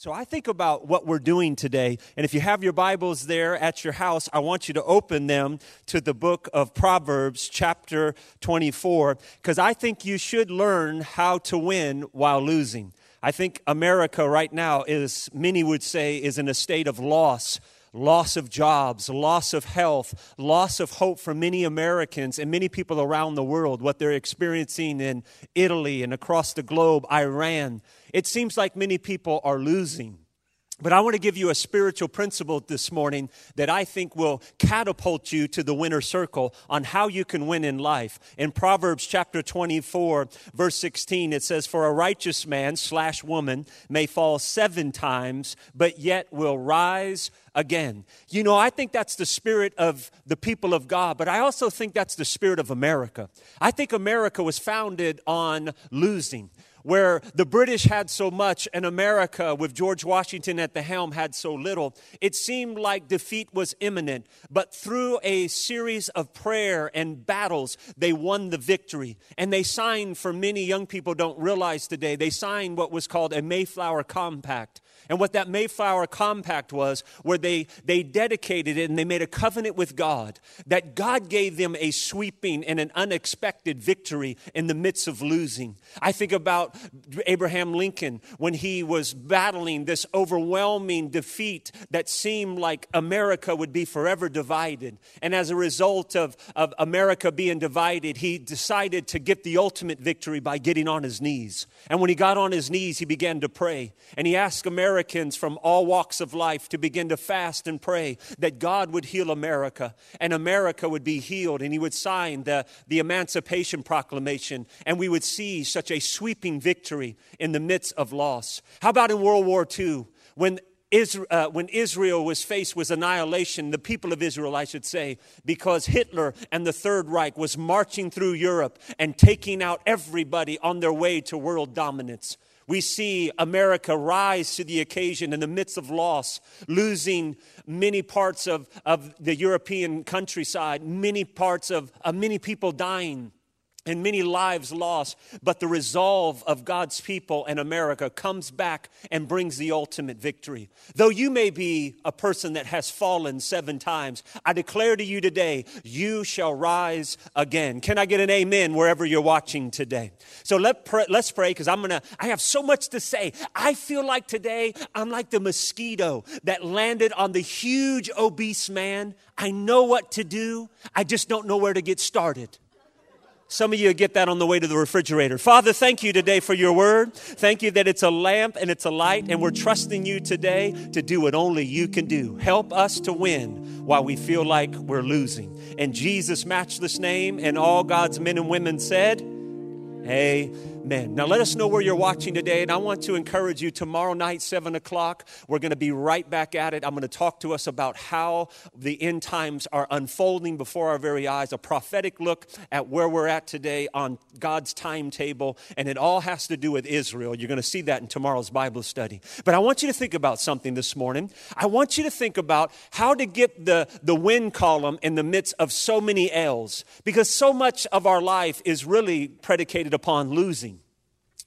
So I think about what we're doing today. And if you have your Bibles there at your house, I want you to open them to the book of Proverbs, chapter 24, because I think you should learn how to win while losing. I think America right now is, many would say, is in a state of loss loss of jobs, loss of health, loss of hope for many Americans and many people around the world, what they're experiencing in Italy and across the globe, Iran. It seems like many people are losing. But I want to give you a spiritual principle this morning that I think will catapult you to the winner circle on how you can win in life. In Proverbs chapter 24, verse 16, it says, For a righteous man slash woman may fall seven times, but yet will rise again. You know, I think that's the spirit of the people of God, but I also think that's the spirit of America. I think America was founded on losing where the British had so much and America, with George Washington at the helm, had so little, it seemed like defeat was imminent. But through a series of prayer and battles, they won the victory. And they signed, for many young people don't realize today, they signed what was called a Mayflower Compact. And what that Mayflower Compact was, where they, they dedicated it and they made a covenant with God that God gave them a sweeping and an unexpected victory in the midst of losing. I think about Abraham Lincoln when he was battling this overwhelming defeat that seemed like America would be forever divided. And as a result of, of America being divided, he decided to get the ultimate victory by getting on his knees. And when he got on his knees, he began to pray. And he asked America Americans from all walks of life to begin to fast and pray that God would heal America and America would be healed and he would sign the, the Emancipation Proclamation and we would see such a sweeping victory in the midst of loss. How about in World War II when Israel, uh, when Israel was faced with annihilation, the people of Israel, I should say, because Hitler and the Third Reich was marching through Europe and taking out everybody on their way to world dominance. We see America rise to the occasion in the midst of loss, losing many parts of, of the European countryside, many parts of, of many people dying and many lives lost, but the resolve of God's people and America comes back and brings the ultimate victory. Though you may be a person that has fallen seven times, I declare to you today, you shall rise again. Can I get an amen wherever you're watching today? So let pray, let's pray because I'm gonna. I have so much to say. I feel like today I'm like the mosquito that landed on the huge obese man. I know what to do. I just don't know where to get started. Some of you get that on the way to the refrigerator. Father, thank you today for your word. Thank you that it's a lamp and it's a light, and we're trusting you today to do what only you can do. Help us to win while we feel like we're losing. In Jesus' matchless name, and all God's men and women said, Amen. Now, let us know where you're watching today, and I want to encourage you tomorrow night, 7 o'clock. We're going to be right back at it. I'm going to talk to us about how the end times are unfolding before our very eyes, a prophetic look at where we're at today on God's timetable, and it all has to do with Israel. You're going to see that in tomorrow's Bible study. But I want you to think about something this morning. I want you to think about how to get the, the win column in the midst of so many L's, because so much of our life is really predicated upon losing.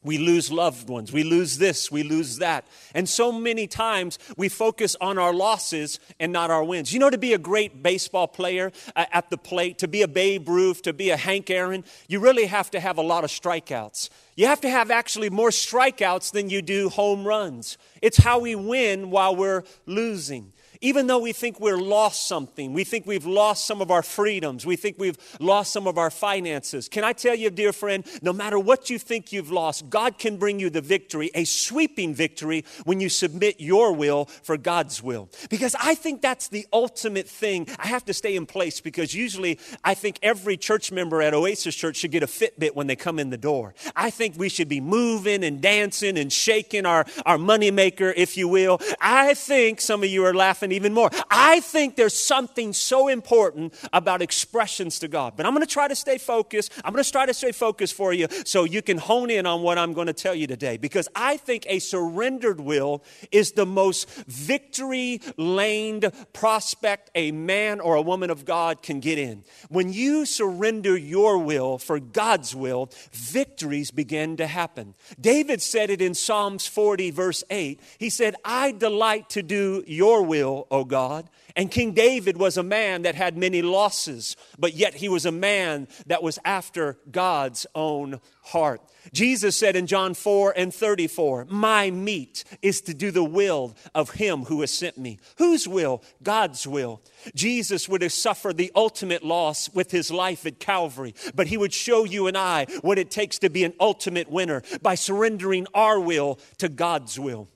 We lose loved ones. We lose this. We lose that. And so many times we focus on our losses and not our wins. You know, to be a great baseball player uh, at the plate, to be a Babe Ruth, to be a Hank Aaron, you really have to have a lot of strikeouts. You have to have actually more strikeouts than you do home runs. It's how we win while we're losing. Even though we think we're lost something, we think we've lost some of our freedoms, we think we've lost some of our finances. Can I tell you, dear friend, no matter what you think you've lost, God can bring you the victory, a sweeping victory, when you submit your will for God's will. Because I think that's the ultimate thing. I have to stay in place because usually I think every church member at Oasis Church should get a Fitbit when they come in the door. I think we should be moving and dancing and shaking our, our moneymaker, if you will. I think some of you are laughing even more. I think there's something so important about expressions to God. But I'm going to try to stay focused. I'm going to try to stay focused for you so you can hone in on what I'm going to tell you today. Because I think a surrendered will is the most victory laned prospect a man or a woman of God can get in. When you surrender your will for God's will, victories begin to happen. David said it in Psalms 40, verse 8. He said, I delight to do your will, O God. And King David was a man that had many losses, but yet he was a man that was after God's own heart. Jesus said in John 4 and 34, My meat is to do the will of him who has sent me. Whose will? God's will. Jesus would have suffered the ultimate loss with his life at Calvary, but he would show you and I what it takes to be an ultimate winner by surrendering our will to God's will.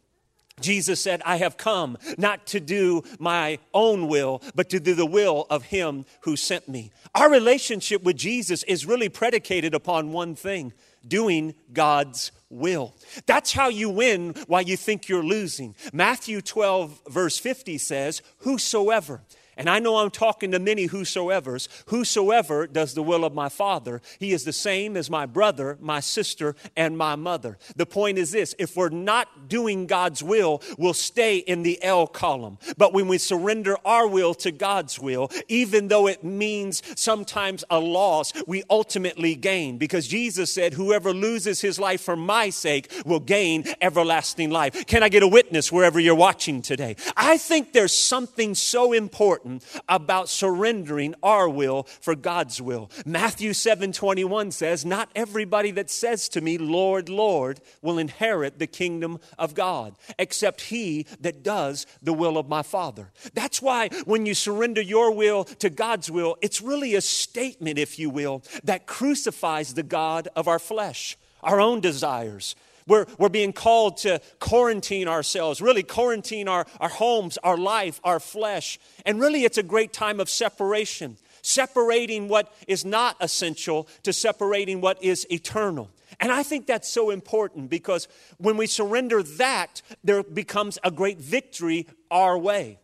Jesus said, I have come not to do my own will, but to do the will of Him who sent me. Our relationship with Jesus is really predicated upon one thing doing God's will. That's how you win while you think you're losing. Matthew 12, verse 50 says, Whosoever. And I know I'm talking to many whosoever's. Whosoever does the will of my Father, he is the same as my brother, my sister, and my mother. The point is this if we're not doing God's will, we'll stay in the L column. But when we surrender our will to God's will, even though it means sometimes a loss, we ultimately gain. Because Jesus said, Whoever loses his life for my sake will gain everlasting life. Can I get a witness wherever you're watching today? I think there's something so important important about surrendering our will for God's will. Matthew 7 21 says, Not everybody that says to me, Lord, Lord, will inherit the kingdom of God, except he that does the will of my Father. That's why when you surrender your will to God's will, it's really a statement, if you will, that crucifies the God of our flesh, our own desires we're, we're being called to quarantine ourselves, really quarantine our, our homes, our life, our flesh. And really, it's a great time of separation, separating what is not essential to separating what is eternal. And I think that's so important because when we surrender that, there becomes a great victory our way.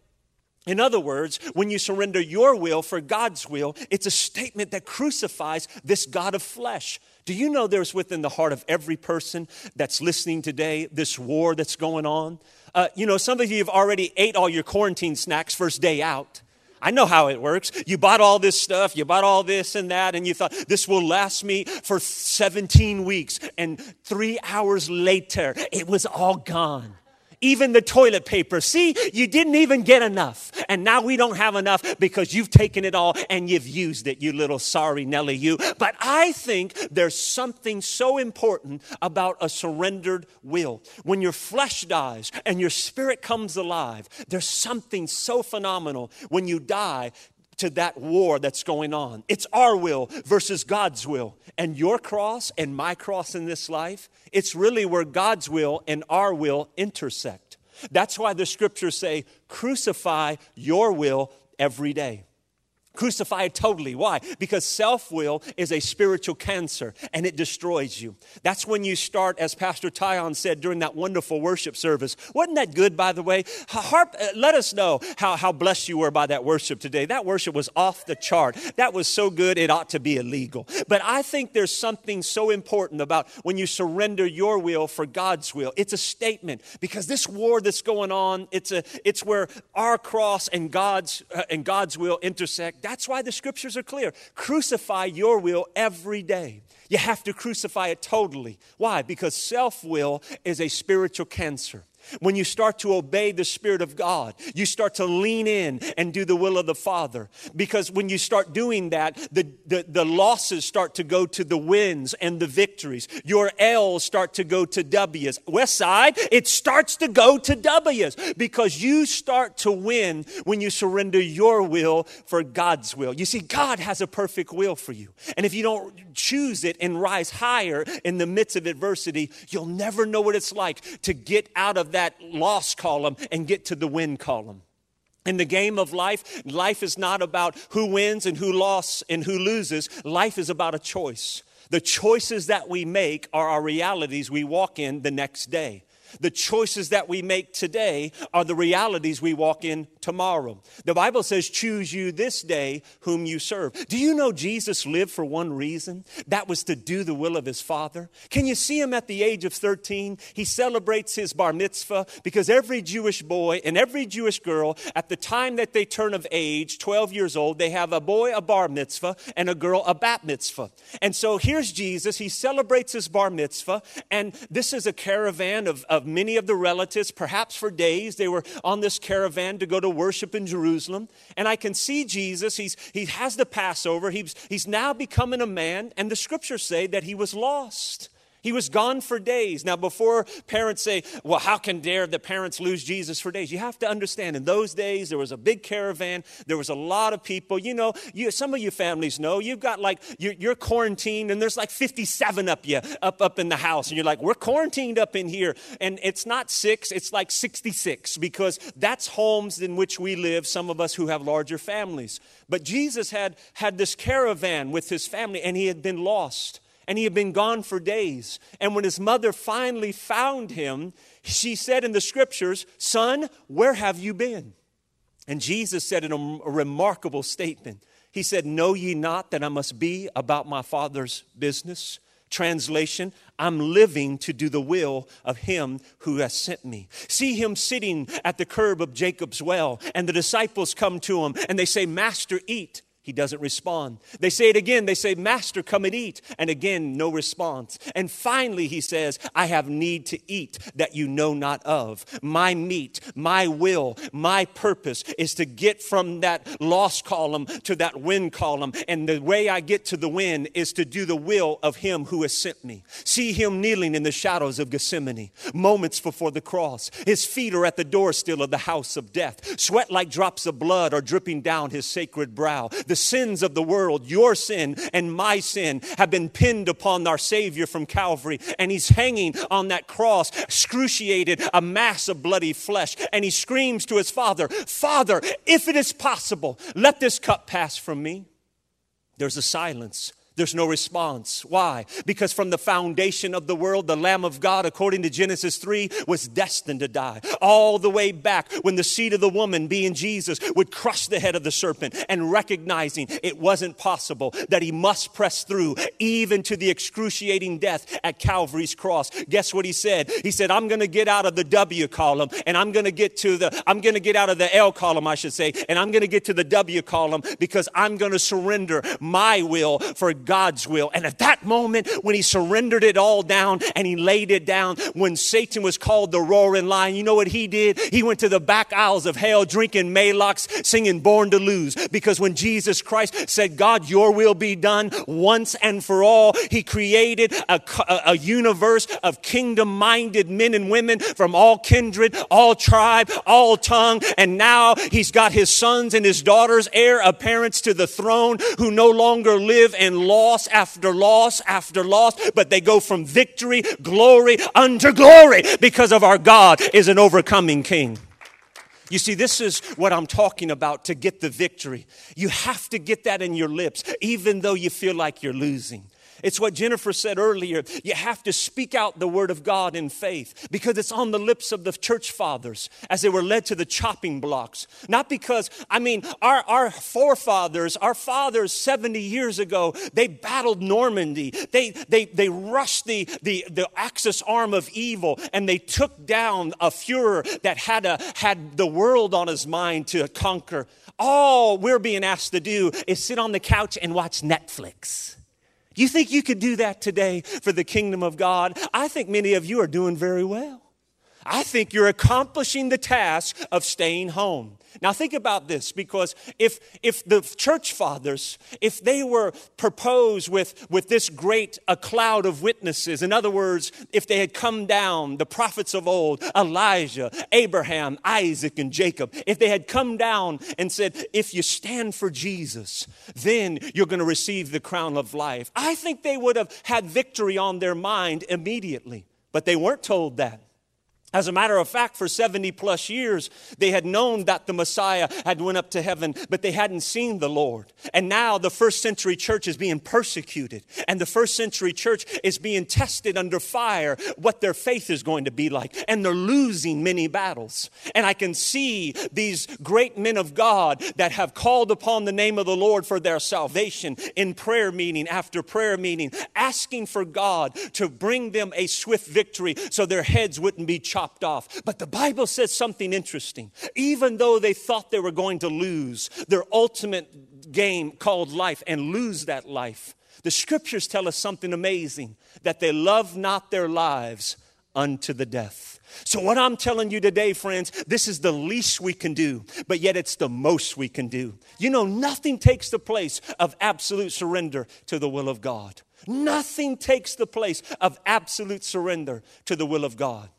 In other words, when you surrender your will for God's will, it's a statement that crucifies this God of flesh. Do you know there's within the heart of every person that's listening today this war that's going on? Uh, you know, some of you have already ate all your quarantine snacks first day out. I know how it works. You bought all this stuff, you bought all this and that, and you thought, this will last me for 17 weeks. And three hours later, it was all gone even the toilet paper. See, you didn't even get enough. And now we don't have enough because you've taken it all and you've used it, you little sorry Nelly, you. But I think there's something so important about a surrendered will. When your flesh dies and your spirit comes alive, there's something so phenomenal when you die to that war that's going on. It's our will versus God's will. And your cross and my cross in this life, it's really where God's will and our will intersect. That's why the scriptures say, crucify your will every day. Crucify it totally. Why? Because self will is a spiritual cancer and it destroys you. That's when you start, as Pastor Tyon said during that wonderful worship service. Wasn't that good, by the way? Harp, uh, let us know how, how blessed you were by that worship today. That worship was off the chart. That was so good, it ought to be illegal. But I think there's something so important about when you surrender your will for God's will. It's a statement because this war that's going on, it's, a, it's where our cross and God's, uh, and God's will intersect that's why the scriptures are clear. Crucify your will every day. You have to crucify it totally. Why? Because self will is a spiritual cancer. When you start to obey the Spirit of God, you start to lean in and do the will of the Father. Because when you start doing that, the, the, the, losses start to go to the wins and the victories. Your L's start to go to W's. West Side, it starts to go to W's because you start to win when you surrender your will for God's will. You see, God has a perfect will for you. And if you don't choose it and rise higher in the midst of adversity, you'll never know what it's like to get out of that loss column and get to the win column. In the game of life, life is not about who wins and who lost and who loses. Life is about a choice. The choices that we make are our realities we walk in the next day. The choices that we make today are the realities we walk in tomorrow. The Bible says, Choose you this day whom you serve. Do you know Jesus lived for one reason? That was to do the will of his Father. Can you see him at the age of 13? He celebrates his bar mitzvah because every Jewish boy and every Jewish girl, at the time that they turn of age, 12 years old, they have a boy a bar mitzvah and a girl a bat mitzvah. And so here's Jesus. He celebrates his bar mitzvah, and this is a caravan of, of many of the relatives, perhaps for days. They were on this caravan to go to worship in Jerusalem. And I can see Jesus. He's, he has the Passover. He's, he's now becoming a man, and the scriptures say that he was lost. He was gone for days. Now, before parents say, well, how can dare the parents lose Jesus for days? You have to understand, in those days, there was a big caravan. There was a lot of people. You know, you, some of you families know, you've got like, you're, you're, quarantined and there's like 57 up you, up, up in the house. And you're like, we're quarantined up in here. And it's not six, it's like 66 because that's homes in which we live, some of us who have larger families. But Jesus had, had this caravan with his family and he had been lost and he had been gone for days. And when his mother finally found him, she said in the scriptures, Son, where have you been? And Jesus said in a, remarkable statement, He said, Know ye not that I must be about my Father's business? Translation, I'm living to do the will of him who has sent me. See him sitting at the curb of Jacob's well, and the disciples come to him and they say, Master, eat. He doesn't respond. They say it again. They say, Master, come and eat. And again, no response. And finally, he says, I have need to eat that you know not of. My meat, my will, my purpose is to get from that lost column to that win column. And the way I get to the win is to do the will of him who has sent me. See him kneeling in the shadows of Gethsemane, moments before the cross. His feet are at the door still of the house of death. Sweat like drops of blood are dripping down his sacred brow the sins of the world, your sin and my sin, have been pinned upon our Savior from Calvary. And he's hanging on that cross, excruciated, a mass of bloody flesh. And he screams to his Father, Father, if it is possible, let this cup pass from me. There's a silence. There's no response. Why? Because from the foundation of the world, the Lamb of God, according to Genesis 3, was destined to die. All the way back when the seed of the woman, being Jesus, would crush the head of the serpent and recognizing it wasn't possible, that he must press through even to the excruciating death at Calvary's cross. Guess what he said? He said, I'm going to get out of the W column and I'm going to get to the, I'm going to get out of the L column, I should say, and I'm going to get to the W column because I'm going to surrender my will for God's will. And at that moment, when he surrendered it all down and he laid it down, when Satan was called the roaring lion, you know what he did? He went to the back aisles of hell drinking Maalox, singing Born to Lose. Because when Jesus Christ said, God, your will be done once and for all, he created a, a universe of kingdom minded men and women from all kindred, all tribe, all tongue. And now he's got his sons and his daughters, heir apparents to the throne, who no longer live in loss after loss after loss, but they go from victory, glory unto glory because of our God is an overcoming king. You see, this is what I'm talking about to get the victory. You have to get that in your lips, even though you feel like you're losing. It's what Jennifer said earlier. You have to speak out the word of God in faith because it's on the lips of the church fathers as they were led to the chopping blocks. Not because, I mean, our, our forefathers, our fathers 70 years ago, they battled Normandy. They, they, they rushed the, the, the Axis arm of evil and they took down a Fuhrer that had, a, had the world on his mind to conquer. All we're being asked to do is sit on the couch and watch Netflix. You think you could do that today for the kingdom of God? I think many of you are doing very well. I think you're accomplishing the task of staying home. Now think about this because if if the church fathers if they were proposed with with this great a cloud of witnesses in other words if they had come down the prophets of old Elijah Abraham Isaac and Jacob if they had come down and said if you stand for Jesus then you're going to receive the crown of life I think they would have had victory on their mind immediately but they weren't told that As a matter of fact, for 70 plus years, they had known that the Messiah had went up to heaven, but they hadn't seen the Lord. And now the first century church is being persecuted, and the first century church is being tested under fire what their faith is going to be like. And they're losing many battles. And I can see these great men of God that have called upon the name of the Lord for their salvation in prayer meeting after prayer meeting, asking for God to bring them a swift victory so their heads wouldn't be chopped chopped off. But the Bible says something interesting. Even though they thought they were going to lose their ultimate game called life and lose that life, the scriptures tell us something amazing that they love not their lives unto the death. So, what I'm telling you today, friends, this is the least we can do, but yet it's the most we can do. You know, nothing takes the place of absolute surrender to the will of God. Nothing takes the place of absolute surrender to the will of God.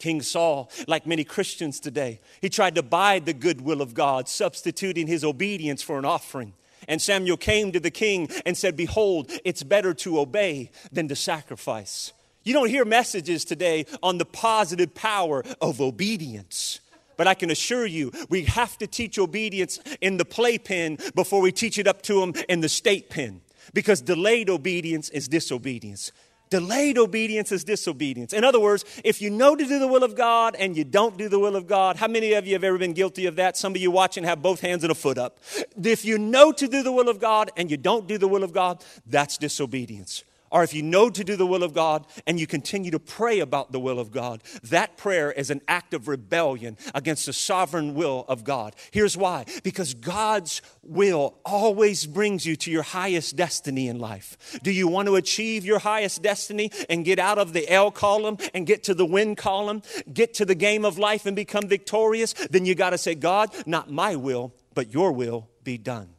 King Saul, like many Christians today, he tried to buy the goodwill of God, substituting his obedience for an offering. And Samuel came to the king and said, Behold, it's better to obey than to sacrifice. You don't hear messages today on the positive power of obedience. But I can assure you, we have to teach obedience in the playpen before we teach it up to them in the state pen. Because delayed obedience is disobedience. Delayed obedience is disobedience. In other words, if you know to do the will of God and you don't do the will of God, how many of you have ever been guilty of that? Some of you watching have both hands and a foot up. If you know to do the will of God and you don't do the will of God, that's disobedience or if you know to do the will of God and you continue to pray about the will of God, that prayer is an act of rebellion against the sovereign will of God. Here's why because God's will always brings you to your highest destiny in life. Do you want to achieve your highest destiny and get out of the L column and get to the win column, get to the game of life and become victorious? Then you got to say, God, not my will, but your will be done.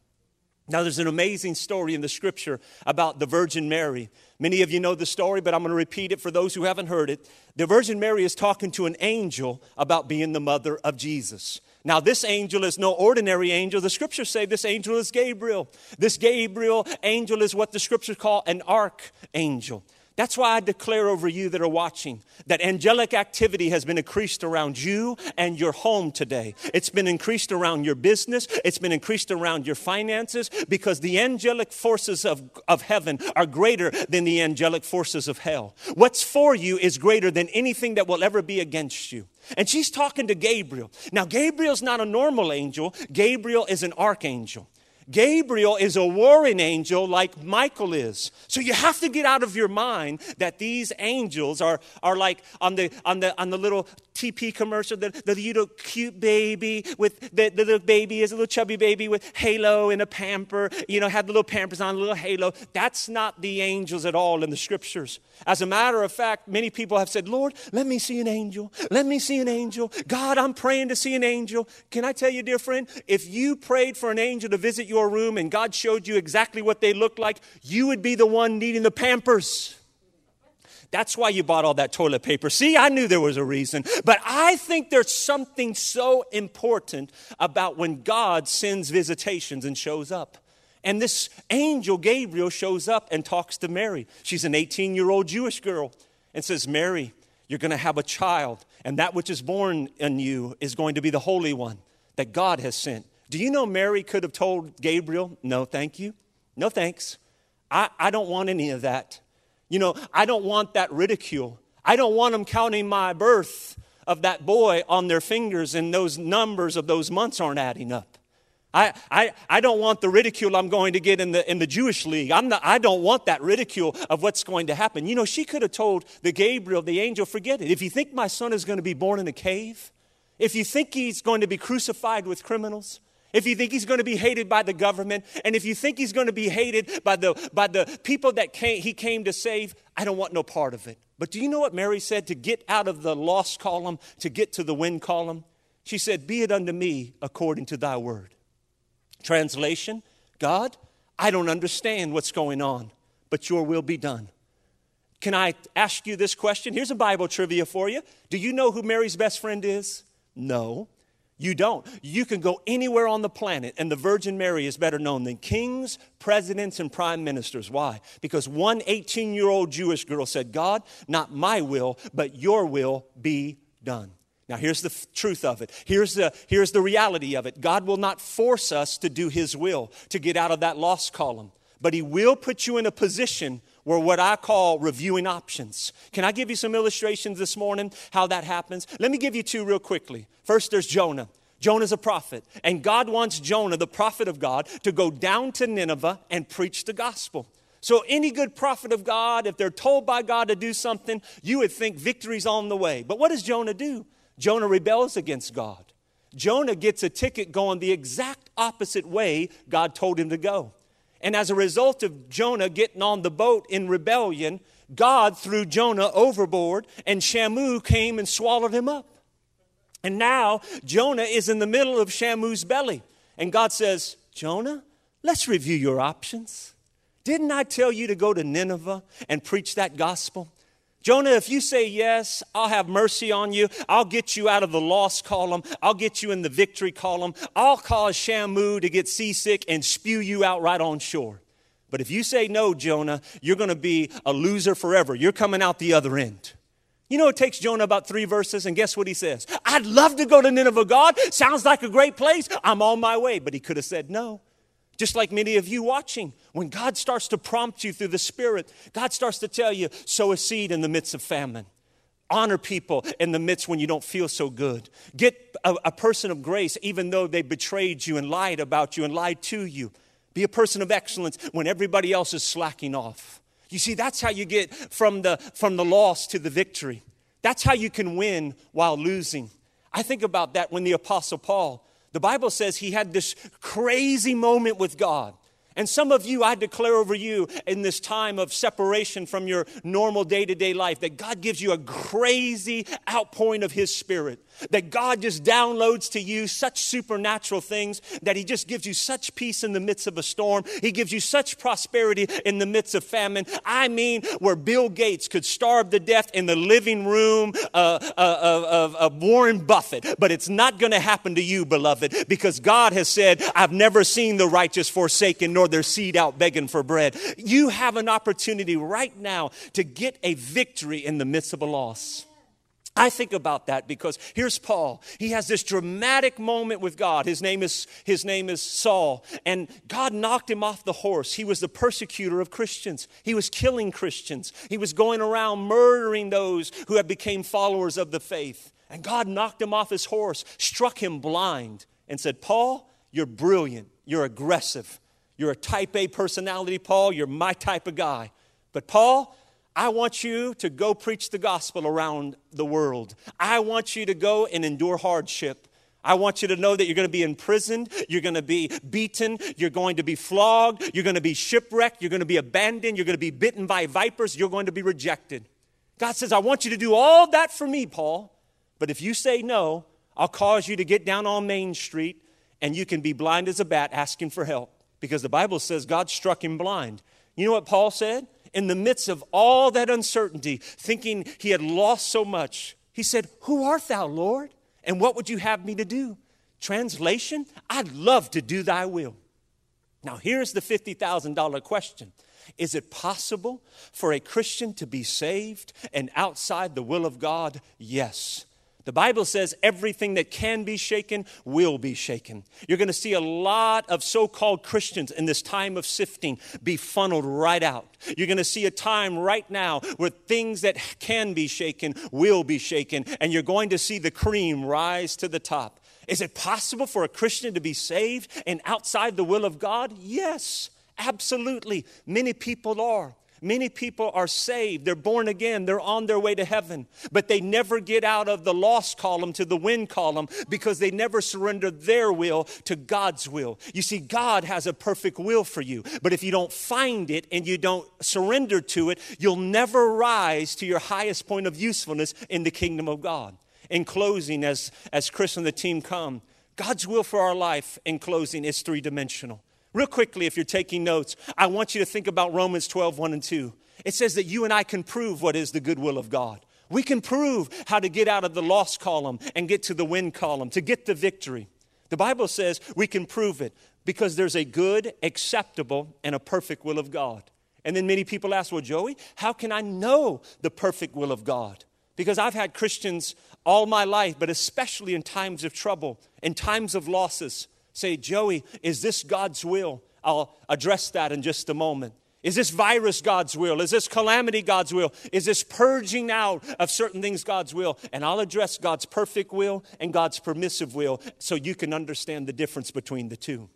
Now, there's an amazing story in the scripture about the Virgin Mary. Many of you know the story, but I'm going to repeat it for those who haven't heard it. The Virgin Mary is talking to an angel about being the mother of Jesus. Now, this angel is no ordinary angel. The scriptures say this angel is Gabriel. This Gabriel angel is what the scriptures call an archangel. That's why I declare over you that are watching that angelic activity has been increased around you and your home today. It's been increased around your business, it's been increased around your finances because the angelic forces of, of heaven are greater than the angelic forces of hell. What's for you is greater than anything that will ever be against you. And she's talking to Gabriel. Now, Gabriel's not a normal angel, Gabriel is an archangel. Gabriel is a warring angel like Michael is. So you have to get out of your mind that these angels are, are like on the, on, the, on the little TP commercial, the, the little cute baby with the, the little baby is a little chubby baby with halo and a pamper, you know, had the little pampers on, a little halo. That's not the angels at all in the scriptures. As a matter of fact, many people have said, Lord, let me see an angel. Let me see an angel. God, I'm praying to see an angel. Can I tell you, dear friend, if you prayed for an angel to visit your room and God showed you exactly what they looked like, you would be the one needing the pampers. That's why you bought all that toilet paper. See, I knew there was a reason. But I think there's something so important about when God sends visitations and shows up. And this angel, Gabriel, shows up and talks to Mary. She's an 18 year old Jewish girl and says, Mary, you're going to have a child, and that which is born in you is going to be the Holy One that God has sent. Do you know Mary could have told Gabriel, No, thank you? No, thanks. I, I don't want any of that. You know, I don't want that ridicule. I don't want them counting my birth of that boy on their fingers and those numbers of those months aren't adding up. I, I, I don't want the ridicule I'm going to get in the, in the Jewish league. I'm not, I don't want that ridicule of what's going to happen. You know, she could have told the Gabriel, the angel, forget it. If you think my son is going to be born in a cave, if you think he's going to be crucified with criminals, if you think he's going to be hated by the government, and if you think he's going to be hated by the, by the people that came, he came to save, I don't want no part of it. But do you know what Mary said to get out of the lost column, to get to the win column? She said, Be it unto me according to thy word. Translation God, I don't understand what's going on, but your will be done. Can I ask you this question? Here's a Bible trivia for you. Do you know who Mary's best friend is? No. You don't. You can go anywhere on the planet, and the Virgin Mary is better known than kings, presidents, and prime ministers. Why? Because one 18 year old Jewish girl said, God, not my will, but your will be done. Now, here's the f- truth of it. Here's the, here's the reality of it. God will not force us to do His will, to get out of that lost column, but He will put you in a position where what I call reviewing options. Can I give you some illustrations this morning how that happens? Let me give you two real quickly. First, there's Jonah. Jonah's a prophet, and God wants Jonah, the prophet of God, to go down to Nineveh and preach the gospel. So, any good prophet of God, if they're told by God to do something, you would think victory's on the way. But what does Jonah do? Jonah rebels against God. Jonah gets a ticket going the exact opposite way God told him to go. And as a result of Jonah getting on the boat in rebellion, God threw Jonah overboard, and Shamu came and swallowed him up. And now Jonah is in the middle of Shamu's belly. And God says, Jonah, let's review your options. Didn't I tell you to go to Nineveh and preach that gospel? Jonah, if you say yes, I'll have mercy on you. I'll get you out of the lost column. I'll get you in the victory column. I'll cause Shamu to get seasick and spew you out right on shore. But if you say no, Jonah, you're going to be a loser forever. You're coming out the other end. You know, it takes Jonah about three verses, and guess what he says? I'd love to go to Nineveh, God. Sounds like a great place. I'm on my way. But he could have said no. Just like many of you watching, when God starts to prompt you through the Spirit, God starts to tell you, sow a seed in the midst of famine. Honor people in the midst when you don't feel so good. Get a, a person of grace even though they betrayed you and lied about you and lied to you. Be a person of excellence when everybody else is slacking off. You see, that's how you get from the, from the loss to the victory. That's how you can win while losing. I think about that when the Apostle Paul the Bible says he had this crazy moment with God. And some of you, I declare over you in this time of separation from your normal day to day life that God gives you a crazy outpouring of His Spirit that God just downloads to you such supernatural things that He just gives you such peace in the midst of a storm. He gives you such prosperity in the midst of famine. I mean, where Bill Gates could starve to death in the living room uh, uh, of, of Warren Buffett. But it's not going to happen to you, beloved, because God has said, I've never seen the righteous forsaken nor their seed out begging for bread. You have an opportunity right now to get a victory in the midst of a loss. I think about that because here's Paul. He has this dramatic moment with God. His name is, his name is Saul. And God knocked him off the horse. He was the persecutor of Christians. He was killing Christians. He was going around murdering those who had became followers of the faith. And God knocked him off his horse, struck him blind, and said, Paul, you're brilliant. You're aggressive. You're a type A personality, Paul. You're my type of guy. But Paul, I want you to go preach the gospel around the world. I want you to go and endure hardship. I want you to know that you're going to be imprisoned, you're going to be beaten, you're going to be flogged, you're going to be shipwrecked, you're going to be abandoned, you're going to be bitten by vipers, you're going to be rejected. God says, I want you to do all that for me, Paul. But if you say no, I'll cause you to get down on Main Street and you can be blind as a bat asking for help. Because the Bible says God struck him blind. You know what Paul said? In the midst of all that uncertainty, thinking he had lost so much, he said, Who art thou, Lord? And what would you have me to do? Translation, I'd love to do thy will. Now, here's the $50,000 question Is it possible for a Christian to be saved and outside the will of God? Yes. The Bible says everything that can be shaken will be shaken. You're going to see a lot of so called Christians in this time of sifting be funneled right out. You're going to see a time right now where things that can be shaken will be shaken, and you're going to see the cream rise to the top. Is it possible for a Christian to be saved and outside the will of God? Yes, absolutely. Many people are. Many people are saved, they're born again, they're on their way to heaven, but they never get out of the lost column to the win column because they never surrender their will to God's will. You see, God has a perfect will for you, but if you don't find it and you don't surrender to it, you'll never rise to your highest point of usefulness in the kingdom of God. In closing, as, as Chris and the team come, God's will for our life in closing is three dimensional. Real quickly, if you're taking notes, I want you to think about Romans 12, 1 and 2. It says that you and I can prove what is the good will of God. We can prove how to get out of the loss column and get to the win column, to get the victory. The Bible says we can prove it because there's a good, acceptable, and a perfect will of God. And then many people ask, Well, Joey, how can I know the perfect will of God? Because I've had Christians all my life, but especially in times of trouble, in times of losses, say, Joey, is this God's will? I'll address that in just a moment. Is this virus God's will? Is this calamity God's will? Is this purging out of certain things God's will? And I'll address God's perfect will and God's permissive will so you can understand the difference between the two.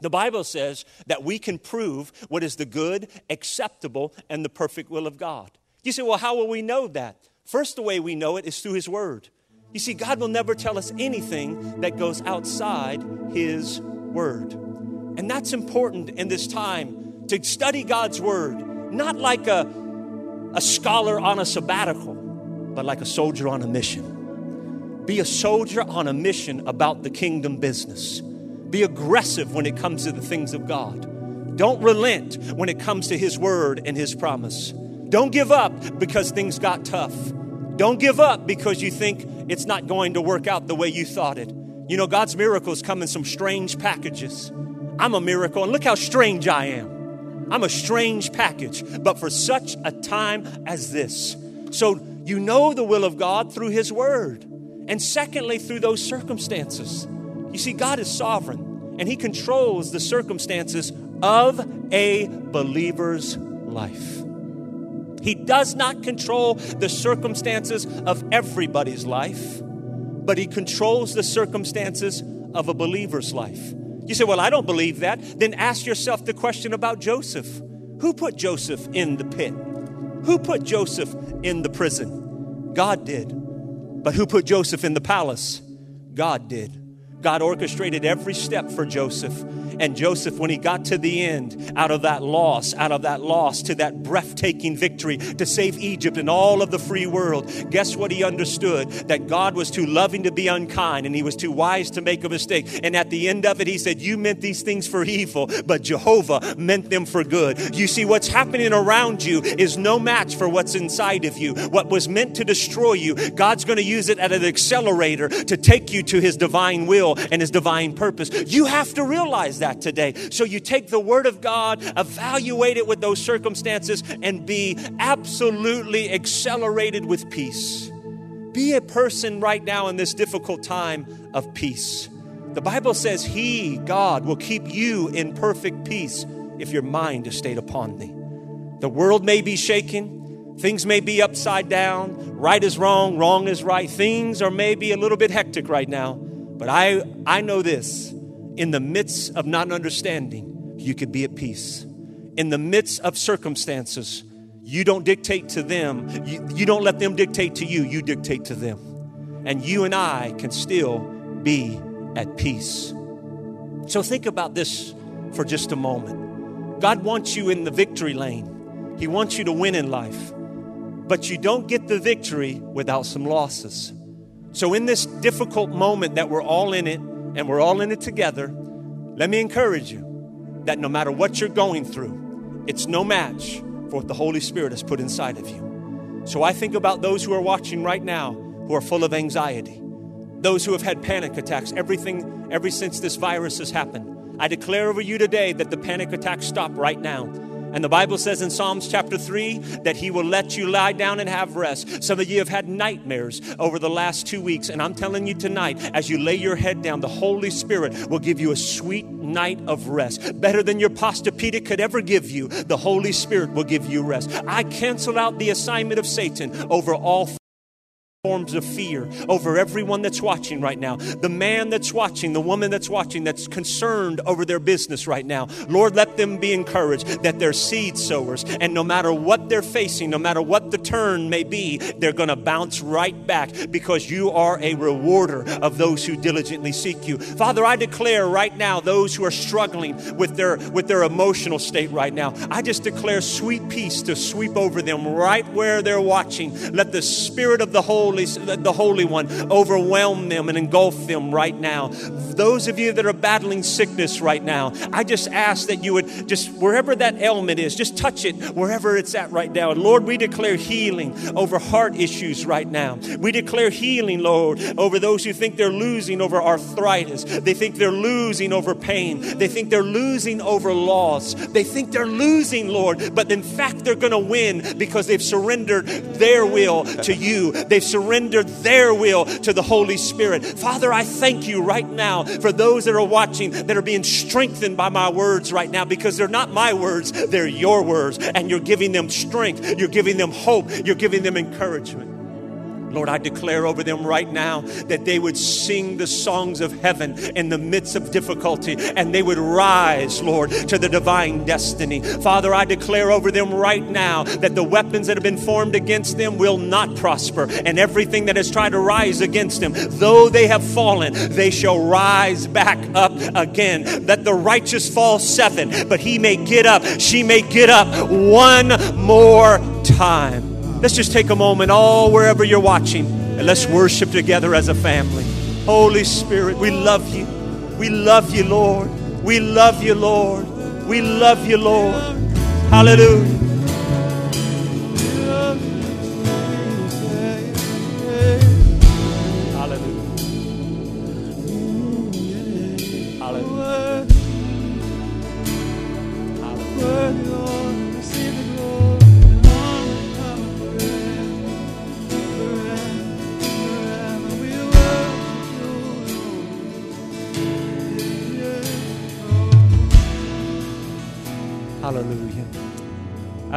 The Bible says that we can prove what is the good, acceptable, and the perfect will of God. You say, well, how will we know that? First, the way we know it is through His Word. You see, God will never tell us anything that goes outside His Word. And that's important in this time to study God's Word, not like a, a scholar on a sabbatical, but like a soldier on a mission. Be a soldier on a mission about the kingdom business. Be aggressive when it comes to the things of God. Don't relent when it comes to His word and His promise. Don't give up because things got tough. Don't give up because you think it's not going to work out the way you thought it. You know, God's miracles come in some strange packages. I'm a miracle, and look how strange I am. I'm a strange package, but for such a time as this. So you know the will of God through His Word. And secondly, through those circumstances. You see, God is sovereign and He controls the circumstances of a believer's life. He does not control the circumstances of everybody's life, but He controls the circumstances of a believer's life. You say, Well, I don't believe that. Then ask yourself the question about Joseph Who put Joseph in the pit? Who put Joseph in the prison? God did. But who put Joseph in the palace? God did. God orchestrated every step for Joseph. And Joseph, when he got to the end, out of that loss, out of that loss to that breathtaking victory to save Egypt and all of the free world, guess what he understood? That God was too loving to be unkind and he was too wise to make a mistake. And at the end of it, he said, You meant these things for evil, but Jehovah meant them for good. You see, what's happening around you is no match for what's inside of you. What was meant to destroy you, God's going to use it as an accelerator to take you to his divine will and his divine purpose. You have to realize that today. So you take the word of God, evaluate it with those circumstances, and be absolutely accelerated with peace. Be a person right now in this difficult time of peace. The Bible says, He, God, will keep you in perfect peace if your mind is stayed upon thee. The world may be shaken, things may be upside down, right is wrong, wrong is right. Things are maybe a little bit hectic right now. But I, I know this in the midst of not understanding, you could be at peace. In the midst of circumstances, you don't dictate to them, you, you don't let them dictate to you, you dictate to them. And you and I can still be at peace. So think about this for just a moment. God wants you in the victory lane, He wants you to win in life. But you don't get the victory without some losses. So, in this difficult moment that we're all in it and we're all in it together, let me encourage you that no matter what you're going through, it's no match for what the Holy Spirit has put inside of you. So, I think about those who are watching right now who are full of anxiety, those who have had panic attacks, everything, ever since this virus has happened. I declare over you today that the panic attacks stop right now and the Bible says in Psalms chapter 3 that He will let you lie down and have rest. Some of you have had nightmares over the last two weeks. And I'm telling you tonight, as you lay your head down, the Holy Spirit will give you a sweet night of rest. Better than your Posturepedic could ever give you, the Holy Spirit will give you rest. I cancel out the assignment of Satan over all forms of fear over everyone that's watching right now. The man that's watching, the woman that's watching, that's concerned over their business right now. Lord, let them be encouraged that they're seed sowers. And no matter what they're facing, no matter what the turn may be, they're going to bounce right back because you are a rewarder of those who diligently seek you. Father, I declare right now those who are struggling with their with their emotional state right now. I just declare sweet peace to sweep over them right where they're watching. Let the spirit of the Holy Holy, the Holy One overwhelm them and engulf them right now. Those of you that are battling sickness right now, I just ask that you would just, wherever that ailment is, just touch it wherever it's at right now. And Lord, we declare healing over heart issues right now. We declare healing, Lord, over those who think they're losing over arthritis. They think they're losing over pain. They think they're losing over loss. They think they're losing, Lord, but in fact, they're going to win because they've surrendered their will to you. They've surrendered their will to the Holy Spirit. Father, I thank you right now for those that are watching that are being strengthened by my words right now because they're not my words, they're your words. And you're giving them strength, you're giving them hope, you're giving them encouragement. Lord, I declare over them right now that they would sing the songs of heaven in the midst of difficulty and they would rise, Lord, to the divine destiny. Father, I declare over them right now that the weapons that have been formed against them will not prosper and everything that has tried to rise against them, though they have fallen, they shall rise back up again. That the righteous fall seven, but he may get up, she may get up one more time. Let's just take a moment, all wherever you're watching, and let's worship together as a family. Holy Spirit, we love you. We love you, Lord. We love you, Lord. We love you, Lord. Hallelujah.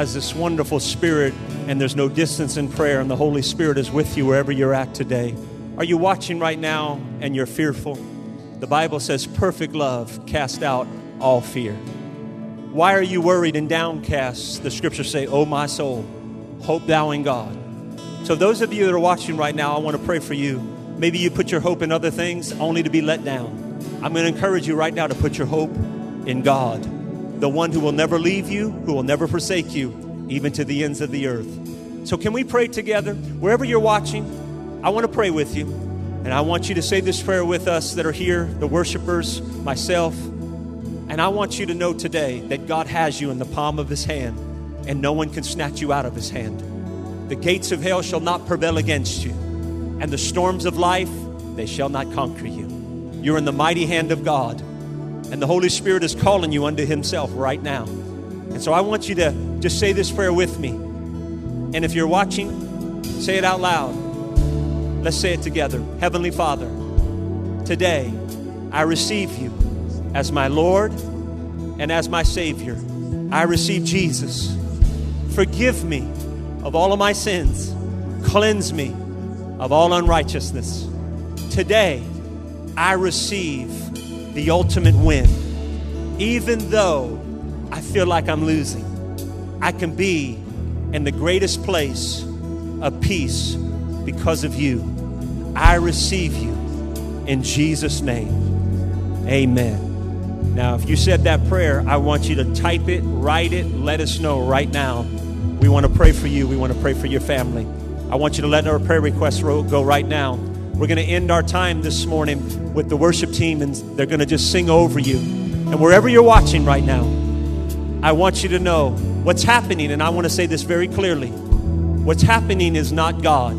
As this wonderful spirit, and there's no distance in prayer, and the Holy Spirit is with you wherever you're at today. Are you watching right now and you're fearful? The Bible says, perfect love cast out all fear. Why are you worried and downcast? The scriptures say, Oh, my soul, hope thou in God. So, those of you that are watching right now, I want to pray for you. Maybe you put your hope in other things only to be let down. I'm going to encourage you right now to put your hope in God the one who will never leave you, who will never forsake you, even to the ends of the earth. So, can we pray together? Wherever you're watching, I want to pray with you. And I want you to say this prayer with us that are here, the worshipers, myself. And I want you to know today that God has you in the palm of his hand, and no one can snatch you out of his hand. The gates of hell shall not prevail against you, and the storms of life, they shall not conquer you. You're in the mighty hand of God. And the Holy Spirit is calling you unto Himself right now. And so I want you to just say this prayer with me. And if you're watching, say it out loud. Let's say it together. Heavenly Father, today I receive you as my Lord and as my Savior. I receive Jesus. Forgive me of all of my sins, cleanse me of all unrighteousness. Today I receive the ultimate win. Even though I feel like I'm losing, I can be in the greatest place of peace because of you. I receive you in Jesus' name. Amen. Now, if you said that prayer, I want you to type it, write it, let us know right now. We want to pray for you. We want to pray for your family. I want you to let our prayer requests go right now. We're going to end our time this morning with the worship team, and they're going to just sing over you. And wherever you're watching right now, I want you to know what's happening, and I want to say this very clearly. What's happening is not God.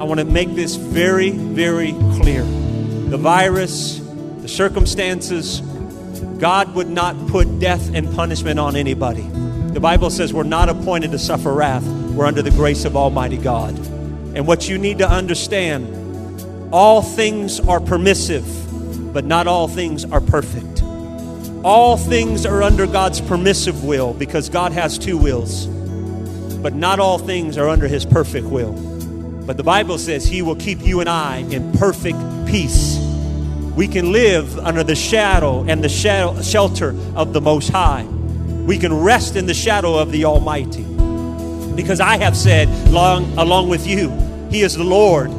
I want to make this very, very clear. The virus, the circumstances, God would not put death and punishment on anybody. The Bible says we're not appointed to suffer wrath, we're under the grace of Almighty God. And what you need to understand all things are permissive, but not all things are perfect. All things are under God's permissive will because God has two wills, but not all things are under His perfect will. But the Bible says He will keep you and I in perfect peace. We can live under the shadow and the shadow, shelter of the Most High. We can rest in the shadow of the Almighty. Because I have said, along, along with you, He is the Lord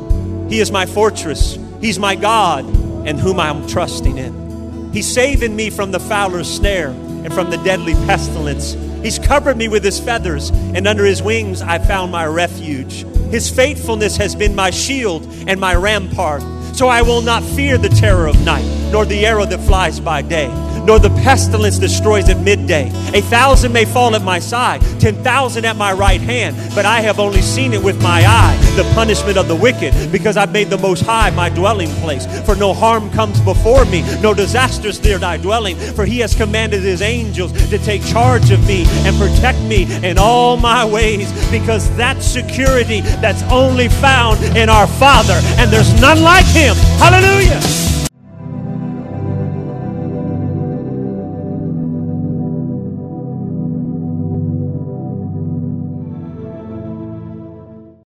he is my fortress. He's my God and whom I'm trusting in. He's saving me from the fowler's snare and from the deadly pestilence. He's covered me with his feathers, and under his wings I found my refuge. His faithfulness has been my shield and my rampart. So I will not fear the terror of night, nor the arrow that flies by day nor the pestilence destroys at midday. A thousand may fall at my side, ten thousand at my right hand, but I have only seen it with my eye, the punishment of the wicked, because I've made the Most High my dwelling place. For no harm comes before me, no disasters near thy dwelling, for he has commanded his angels to take charge of me and protect me in all my ways, because that's security that's only found in our Father, and there's none like him. Hallelujah!